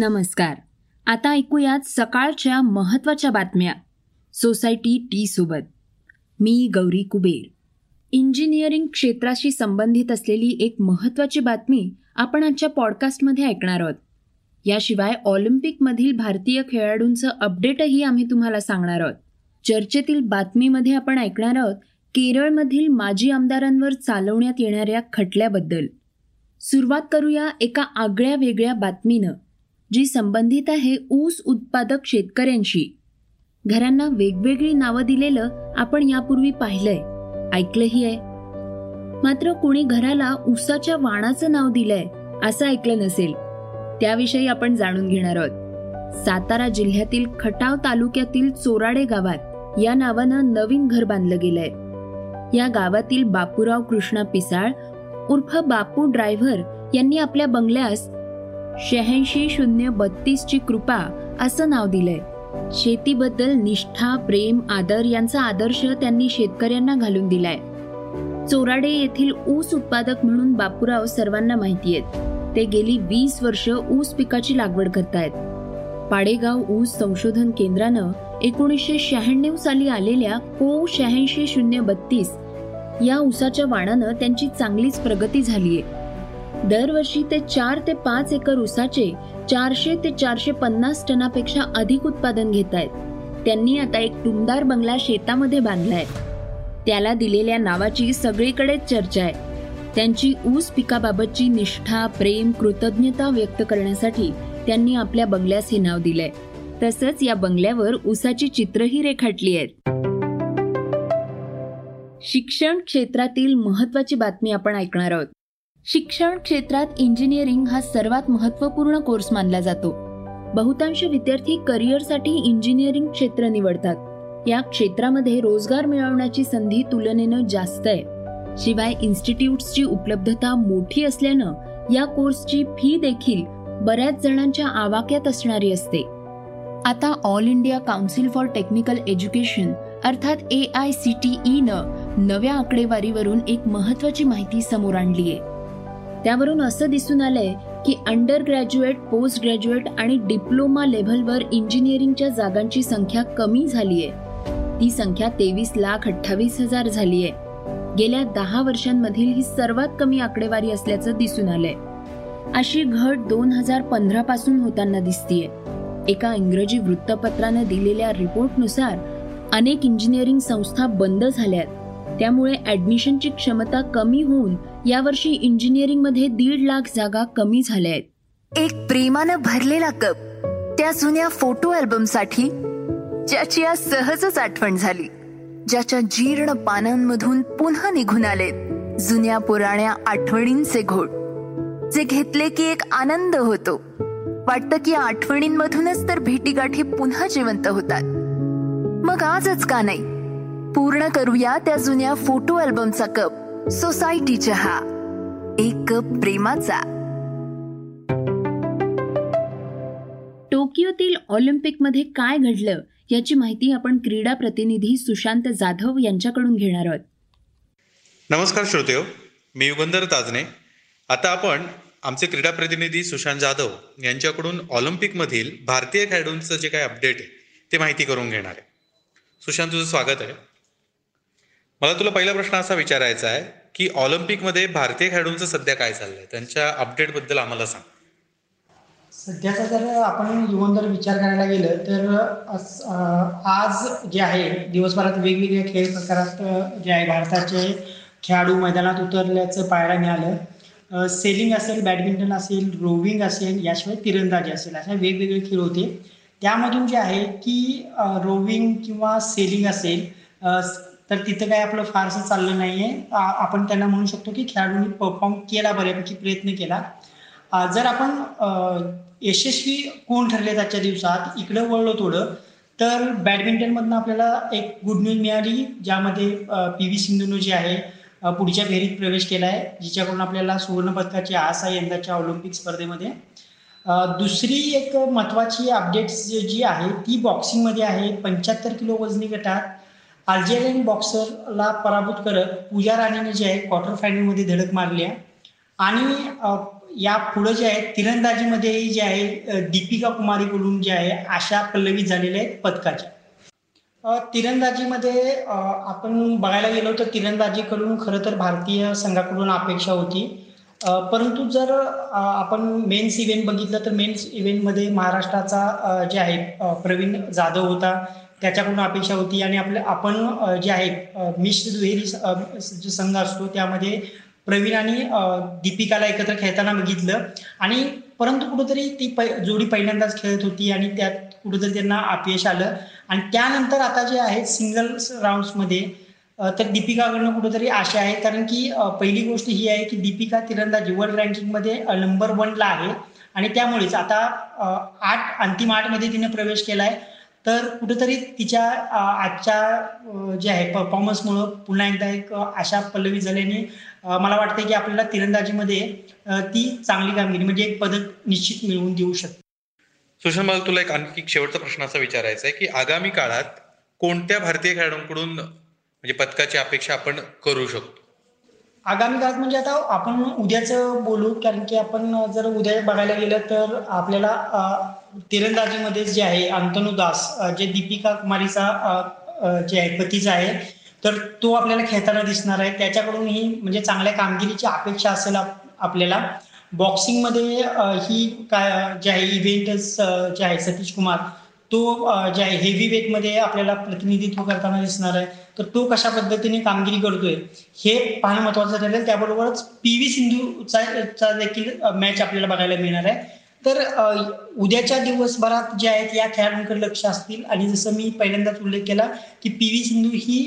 नमस्कार. आता ऐकूयात सकाळच्या महत्त्वाच्या बातम्या. सोसायटी टी सोबत. मी गौरी कुबेर. इंजिनिअरिंग क्षेत्राशी संबंधित असलेली एक महत्त्वाची बातमी आपण आजच्या पॉडकास्टमध्ये ऐकणार आहोत. याशिवाय ऑलिम्पिकमधील भारतीय खेळाडूंचं अपडेटही आम्ही तुम्हाला सांगणार आहोत. चर्चेतील बातमीमध्ये आपण ऐकणार आहोत केरळमधील माजी आमदारांवर चालवण्यात येणाऱ्या खटल्याबद्दल. सुरुवात करूया एका आगळ्या वेगळ्या बातमीनं. जी संबंधित आहे ऊस उत्पादक शेतकऱ्यांशी. घरांना वेगवेगळी नावं दिलेलं आपण यापूर्वी पाहिलंय. ऐकलंही आहे. मात्र कुणी घराला ऊसाच्या वाणाचं नाव दिलंय असं ऐकलं नसेल. त्याविषयी आपण जाणून घेणार आहोत. सातारा जिल्ह्यातील खटाव तालुक्यातील चोराडे गावात या नावानं नवीन घर बांधलं गेलंय. या गावातील बापूराव कृष्णा पिसाळ उर्फ बापू ड्रायव्हर यांनी आपल्या बंगल्यास शहाऐंशी शून्य बत्तीसची कृपा असं नाव दिलंय. शेतीबद्दल निष्ठा प्रेम आदर यांचा आदर्श त्यांनी शेतकऱ्यांना घालून दिलाय. चोराडे येथील ऊस उत्पादक म्हणून बापूराव सर्वांना माहिती आहेत. ते गेली वीस वर्ष ऊस पिकाची लागवड करतायत. पाडेगाव ऊस संशोधन केंद्रानं एकोणीसशे शहाण्णव साली आलेल्या को शहाऐंशी शून्य बत्तीस या ऊसाच्या वाणानं त्यांची चांगलीच प्रगती झालीय. दरवर्षी ते चार ते पाच एकर ऊसाचे चारशे ते चारशे पन्नास टनापेक्षा अधिक उत्पादन घेत आहेत. त्यांनी आता एक टुमदार बंगला शेतामध्ये बांधलाय. त्याला दिलेल्या नावाची सगळीकडेच चर्चा आहे. त्यांची ऊस पिकाबाबतची निष्ठा प्रेम कृतज्ञता व्यक्त करण्यासाठी त्यांनी आपल्या बंगल्यास हे नाव दिलंय. तसंच या बंगल्यावर ऊसाची चित्रही रेखाटली आहेत. शिक्षण क्षेत्रातील महत्वाची बातमी आपण ऐकणार आहोत. शिक्षण क्षेत्रात इंजिनिअरिंग हा सर्वात महत्त्वपूर्ण कोर्स मानला जातो. बहुतांश विद्यार्थी करिअरसाठी इंजिनिअरिंग क्षेत्र निवडतात. या क्षेत्रामध्ये रोजगार मिळवण्याची संधी तुलनेनं जास्त आहे. शिवाय इन्स्टिट्यूट्सची उपलब्धता मोठी असल्यानं या कोर्सची फी देखील बऱ्याच जणांच्या आवाक्यात असणारी असते. आता All India Council for Technical Education अर्थात ए आय सी टी ईनं नव्या आकडेवारीवरून एक महत्वाची माहिती समोर आणली आहे त्यावरून असं दिसून आलंय की अंडर ग्रॅज्युएट पोस्ट ग्रॅज्युएट आणि डिप्लोमा लेव्हलवर इंजिनिअरिंगच्या जागांची संख्या कमी झालीय. ती संख्या तेवीस लाख अठ्ठावीस हजार झालीय. गेल्या दहा वर्षांमधील ही सर्वात कमी आकडेवारी असल्याचं दिसून आलंय. अशी घट दोन हजार पंधरा पासून होताना दिसतीये. एका इंग्रजी वृत्तपत्रानं दिलेल्या रिपोर्टनुसार अनेक इंजिनिअरिंग संस्था बंद झाल्यात. त्यामुळे ऍडमिशनची क्षमता कमी होऊन यावर्षी इंजिनिअरिंगमध्ये दीड लाख जागा कमी झाल्या आहेत. एक प्रेमानं भरलेला कप त्या जुन्या फोटो अल्बमसाठी ज्याची आज सहजच आठवण झाली ज्याच्या जीर्ण पानांमधून पुन्हा निघून आलेत जुन्या पुराण्या आठवणींचे घोट जे घेतले की एक आनंद होतो. वाटतं की आठवणींमधूनच तर भेटीगाठी पुन्हा जिवंत होतात. मग आजच का नाही? पूर्ण करूया त्या जुन्या फोटो अल्बमचा कप. सोसायटी चहा एक कप प्रेमाचा. टोकियोतील ऑलिम्पिकमध्ये काय घडलं याची माहिती आपण क्रीडा प्रतिनिधी सुशांत जाधव यांच्याकडून घेणार आहोत. नमस्कार श्रोतेहो मी युगंधर ताजने. आता आपण आमचे क्रीडा प्रतिनिधी सुशांत जाधव यांच्याकडून ऑलिम्पिकमधील भारतीय खेळाडूंचं जे काही अपडेट आहे ते माहिती करून घेणार आहे. सुशांत तुझं स्वागत आहे. मला तुला पहिला प्रश्न असा विचारायचा आहे की ऑलिम्पिकमध्ये भारतीय खेळाडूंचं सध्या काय चाललंय? त्यांच्या अपडेटबद्दल आम्हाला सांग. सध्याचा जर आपण युवनदर विचार करायला गेलं तर आज जे आहे दिवसभरात वेगवेगळ्या खेळ प्रकारात जे आहे भारताचे खेळाडू मैदानात उतरल्याचं पाहायला मिळालं. सेलिंग असेल बॅडमिंटन असेल रोविंग असेल याशिवाय तिरंदाजी असेल अशा वेगवेगळे खेळ होते. त्यामधून जे आहे की रोविंग किंवा सेलिंग असेल तर तिथं काय आपलं फारसं चाललं नाही आहे आपण त्यांना म्हणू शकतो की खेळाडूंनी परफॉर्म केला बऱ्यापैकी प्रयत्न केला. जर आपण यशस्वी कोण ठरले त्याच्या दिवसात इकडं वळलो थोडं तर बॅडमिंटनमधनं आपल्याला एक गुड न्यूज मिळाली ज्यामध्ये पी व्ही सिंधूनं जे आहे पुढच्या फेरीत प्रवेश केला आहे जिच्याकडून आपल्याला सुवर्णपदकाची आस आहे यंदाच्या ऑलिम्पिक स्पर्धेमध्ये. दुसरी एक महत्त्वाची अपडेट्स जी आहे ती बॉक्सिंगमध्ये आहे. पंच्याहत्तर किलो वजनी गटात अल्जेरियन बॉक्सरला पराभूत करत पूजा राणीने जे आहे क्वार्टर फायनलमध्ये धडक मारली आहे. आणि या पुढे जे आहे तिरंदाजीमध्ये जे आहे दीपिका कुमारीकडून जे आहे आशा पल्लवी झालेल्या आहेत पदकाच्या तिरंदाजीमध्ये आपण बघायला गेलो तर तिरंदाजीकडून खरं तर भारतीय संघाकडून अपेक्षा होती. परंतु जर आपण मेन्स इव्हेंट बघितलं तर मेन्स इव्हेंटमध्ये महाराष्ट्राचा जे आहे प्रवीण जाधव होता. त्याच्याकडून अपेक्षा होती आणि आपलं आपण जे आहे मिश्र दुहेरी जो संघ असतो त्यामध्ये प्रवीण आणि दीपिकाला एकत्र खेळताना बघितलं. आणि परंतु कुठंतरी ती पै जोडी पहिल्यांदाच खेळत होती आणि त्यात कुठंतरी त्यांना अपयश आलं. आणि त्यानंतर आता जे आहे सिंगल राऊंड्समध्ये तर दीपिकाकडनं कुठंतरी आशा आहे. कारण की पहिली गोष्ट ही आहे की दीपिका तिरंदाजी वर्ल्ड रँकिंगमध्ये नंबर वनला आहे. आणि त्यामुळेच आता आठ अंतिम आठमध्ये तिने प्रवेश केला आहे तर कुठेतरी तिच्या आजच्या जे आहे परफॉर्मन्समुळं पुन्हा एकदा एक आशा पल्लवी झाल्याने मला वाटतं की आपल्याला तिरंदाजीमध्ये ती चांगली कामगिरी म्हणजे एक पदक निश्चित मिळवून देऊ शकते. सुशांत मला तुला एक आणखी शेवटचा प्रश्न असा विचारायचा आहे की आगामी काळात कोणत्या भारतीय खेळाडूंकडून म्हणजे पदकाची अपेक्षा आपण करू शकतो? आगामी काळात म्हणजे आता आपण उद्याच बोलू कारण की आपण जर उद्या बघायला गेलं तर आपल्याला तिरंदाजीमध्ये जे आहे अंतनु दास जे दीपिका कुमारीचा जे आहे पतीचा आहे तर तो आपल्याला खेळताना दिसणार आहे. त्याच्याकडून ही म्हणजे चांगल्या कामगिरीची अपेक्षा असेल आपल्याला. बॉक्सिंगमध्ये ही काय जे आहे इव्हेंट जे आहे सतीश कुमार तो जे आहे हेवी वेटमध्ये आपल्याला प्रतिनिधित्व करताना दिसणार आहे तर तो कशा पद्धतीने कामगिरी करतोय हे पाहणं महत्वाचं ठरेल. त्याबरोबरच पी व्ही सिंधूचा देखील मॅच आपल्याला बघायला मिळणार आहे. तर उद्याच्या दिवसभरात जे आहेत या खेळाडूंकडे लक्ष असतील. आणि जसं मी पहिल्यांदाच उल्लेख केला की पी व्ही सिंधू ही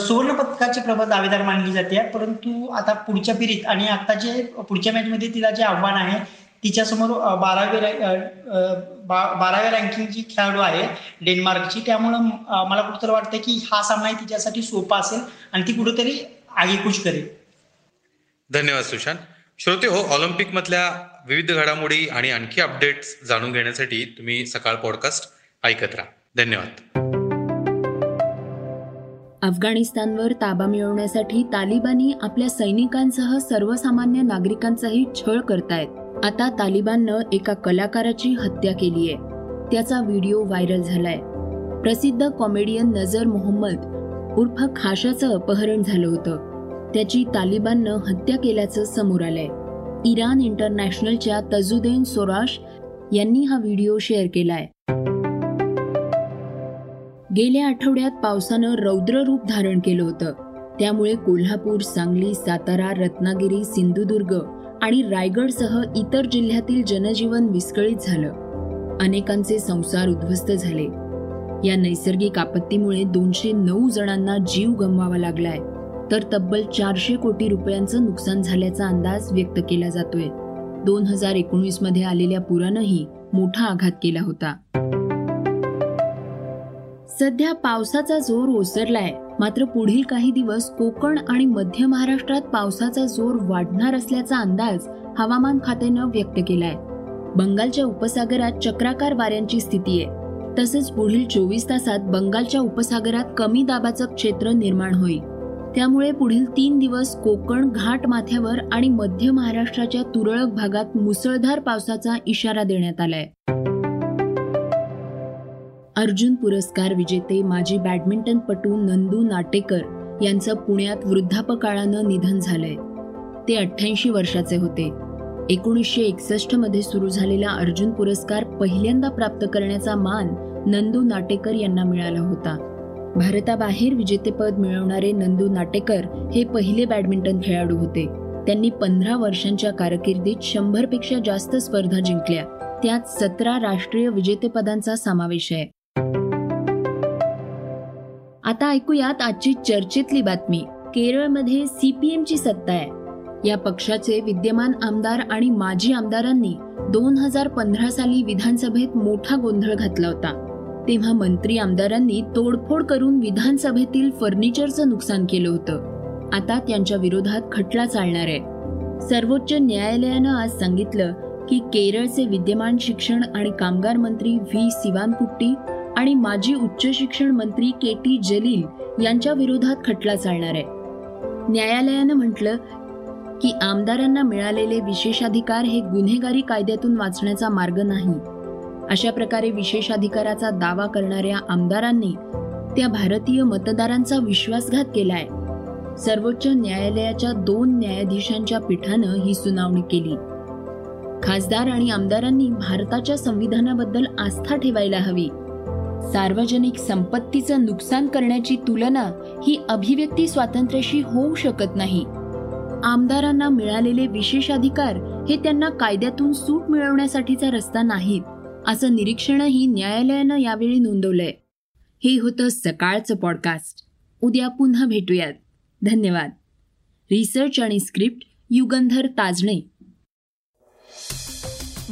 सुवर्ण पदकाची प्रबळ दावेदार मानली जाते. परंतु आता पुढच्या पिढीत आणि आता जे पुढच्या मॅचमध्ये तिला जे आव्हान आहे तिच्यासमोर बारावी बाराव्या रँकिंगची खेळाडू आहे डेन्मार्कची. त्यामुळं मला कुठंतरी वाटतं की हा सामना तिच्यासाठी सोपा असेल आणि ती कुठेतरी आगेकूच करेल. धन्यवाद सुशांत. श्रोते हो ऑलिम्पिक मधल्या विविध घडामोडी आणि आणखी अपडेट्स जाणून घेण्यासाठी तुम्ही सकाळ पॉडकास्ट ऐकत राहा. धन्यवाद. अफगाणिस्तानवर ताबा मिळवण्यासाठी तालिबानी आपल्या सैनिकांसह सर्वसामान्य नागरिकांचाही छळ करतायत. आता तालिबाननं एका कलाकाराची हत्या केली आहे. त्याचा व्हिडिओ व्हायरल झालाय. प्रसिद्ध कॉमेडियन नजर मोहम्मद उर्फ खाशाचं अपहरण झालं होतं. त्याची तालिबाननं हत्या केल्याचं समोर आलंय. इराण इंटरनॅशनलच्या तजुदेन सोराश यांनी हा व्हिडिओ शेअर केलाय. गेल्या आठवड्यात पावसानं रौद्र रूप धारण केलं होतं. त्यामुळे कोल्हापूर सांगली सातारा रत्नागिरी सिंधुदुर्ग आणि रायगडसह इतर जिल्ह्यातील जनजीवन विस्कळीत झालं. अनेकांचे संसार उद्ध्वस्त झाले. या नैसर्गिक आपत्तीमुळे दोनशे नऊ जणांना जीव गमवावा लागलाय. तर तब्बल चारशे कोटी रुपयांचं नुकसान झाल्याचा अंदाज व्यक्त केला जातोय. दोन हजार एकोणीसमध्ये आलेल्या पुरानंही मोठा आघात केला होता. सध्या पावसाचा जोर ओसरलाय. मात्र पुढील काही दिवस कोकण आणि मध्य महाराष्ट्रात पावसाचा जोर वाढणार असल्याचा अंदाज हवामान खात्यानं व्यक्त केलाय. बंगालच्या उपसागरात चक्राकार वाऱ्यांची स्थिती आहे. तसेच पुढील चोवीस तासात बंगालच्या उपसागरात कमी दाबाचं क्षेत्र निर्माण होईल. त्यामुळे पुढील तीन दिवस कोकण घाट माथ्यावर आणि मध्य महाराष्ट्राच्या तुरळक भागात मुसळधार पावसाचा इशारा देण्यात आलाय. अर्जुन पुरस्कार विजेते माजी बॅडमिंटनपटू नंदू नाटेकर यांचं पुण्यात वृद्धापकाळानं निधन झालंय. ते अठ्ठ्याऐंशी वर्षाचे होते. एकोणीसशे एकसष्टमध्ये सुरू झालेला अर्जुन पुरस्कार पहिल्यांदा प्राप्त करण्याचा मान नंदू नाटेकर यांना मिळाला होता. भारताबाहेर विजेतेपद मिळवणारे नंदू नाटेकर हे पहिले बॅडमिंटन खेळाडू होते. त्यांनी पंधरा वर्षांच्या कारकिर्दीत शंभरपेक्षा जास्त स्पर्धा जिंकल्या. त्यात सतरा राष्ट्रीय विजेतेपदांचा समावेश आहे. आता ऐकूयात आजची चर्चेतली बातमी. केरळमध्ये सीपीएमची सत्ता आहे. या पक्षाचे विद्यमान आमदार आणि माजी आमदारांनी दोन हजार पंधरा साली विधानसभेत मोठा गोंधळ घातला होता. तेव्हा मंत्री आमदारांनी तोडफोड करून विधानसभेतील फर्निचरचं नुकसान केलं होतं. आता त्यांच्या विरोधात खटला चालणार आहे. सर्वोच्च न्यायालयानं आज सांगितलं की केरळचे विद्यमान शिक्षण आणि कामगार मंत्री व्ही. सिवानकुट्टी आणि माजी उच्च शिक्षण मंत्री के टी जलील यांच्या विरोधात खटला चालणार आहे. न्यायालयानं म्हटलं की आमदारांना मिळालेले विशेषाधिकार हे गुन्हेगारी कायद्यातून वाचण्याचा मार्ग नाही. अशा प्रकारे विशेषाधिकाराचा दावा करणाऱ्या आमदारांनी त्या भारतीय मतदारांचा विश्वासघात केलाय. सर्वोच्च न्यायालयाच्या दोन न्यायाधीशांच्या पीठानं ही सुनावणी केली. खासदार आणि आमदारांनी भारताच्या संविधानाबद्दल आस्था ठेवायला हवी. सार्वजनिक संपत्तीचं नुकसान करण्याची तुलना ही अभिव्यक्ती स्वातंत्र्याशी होऊ शकत नाही. आमदारांना मिळालेले विशेष अधिकार हे त्यांना कायद्यातून सूट मिळवण्यासाठीचा रस्ता नाहीत असं निरीक्षणही न्यायालयानं यावेळी नोंदवलंय. हे होतं सकाळचं पॉडकास्ट. उद्या पुन्हा भेटूयात. धन्यवाद. रिसर्च आणि स्क्रिप्ट युगंधर ताजणे.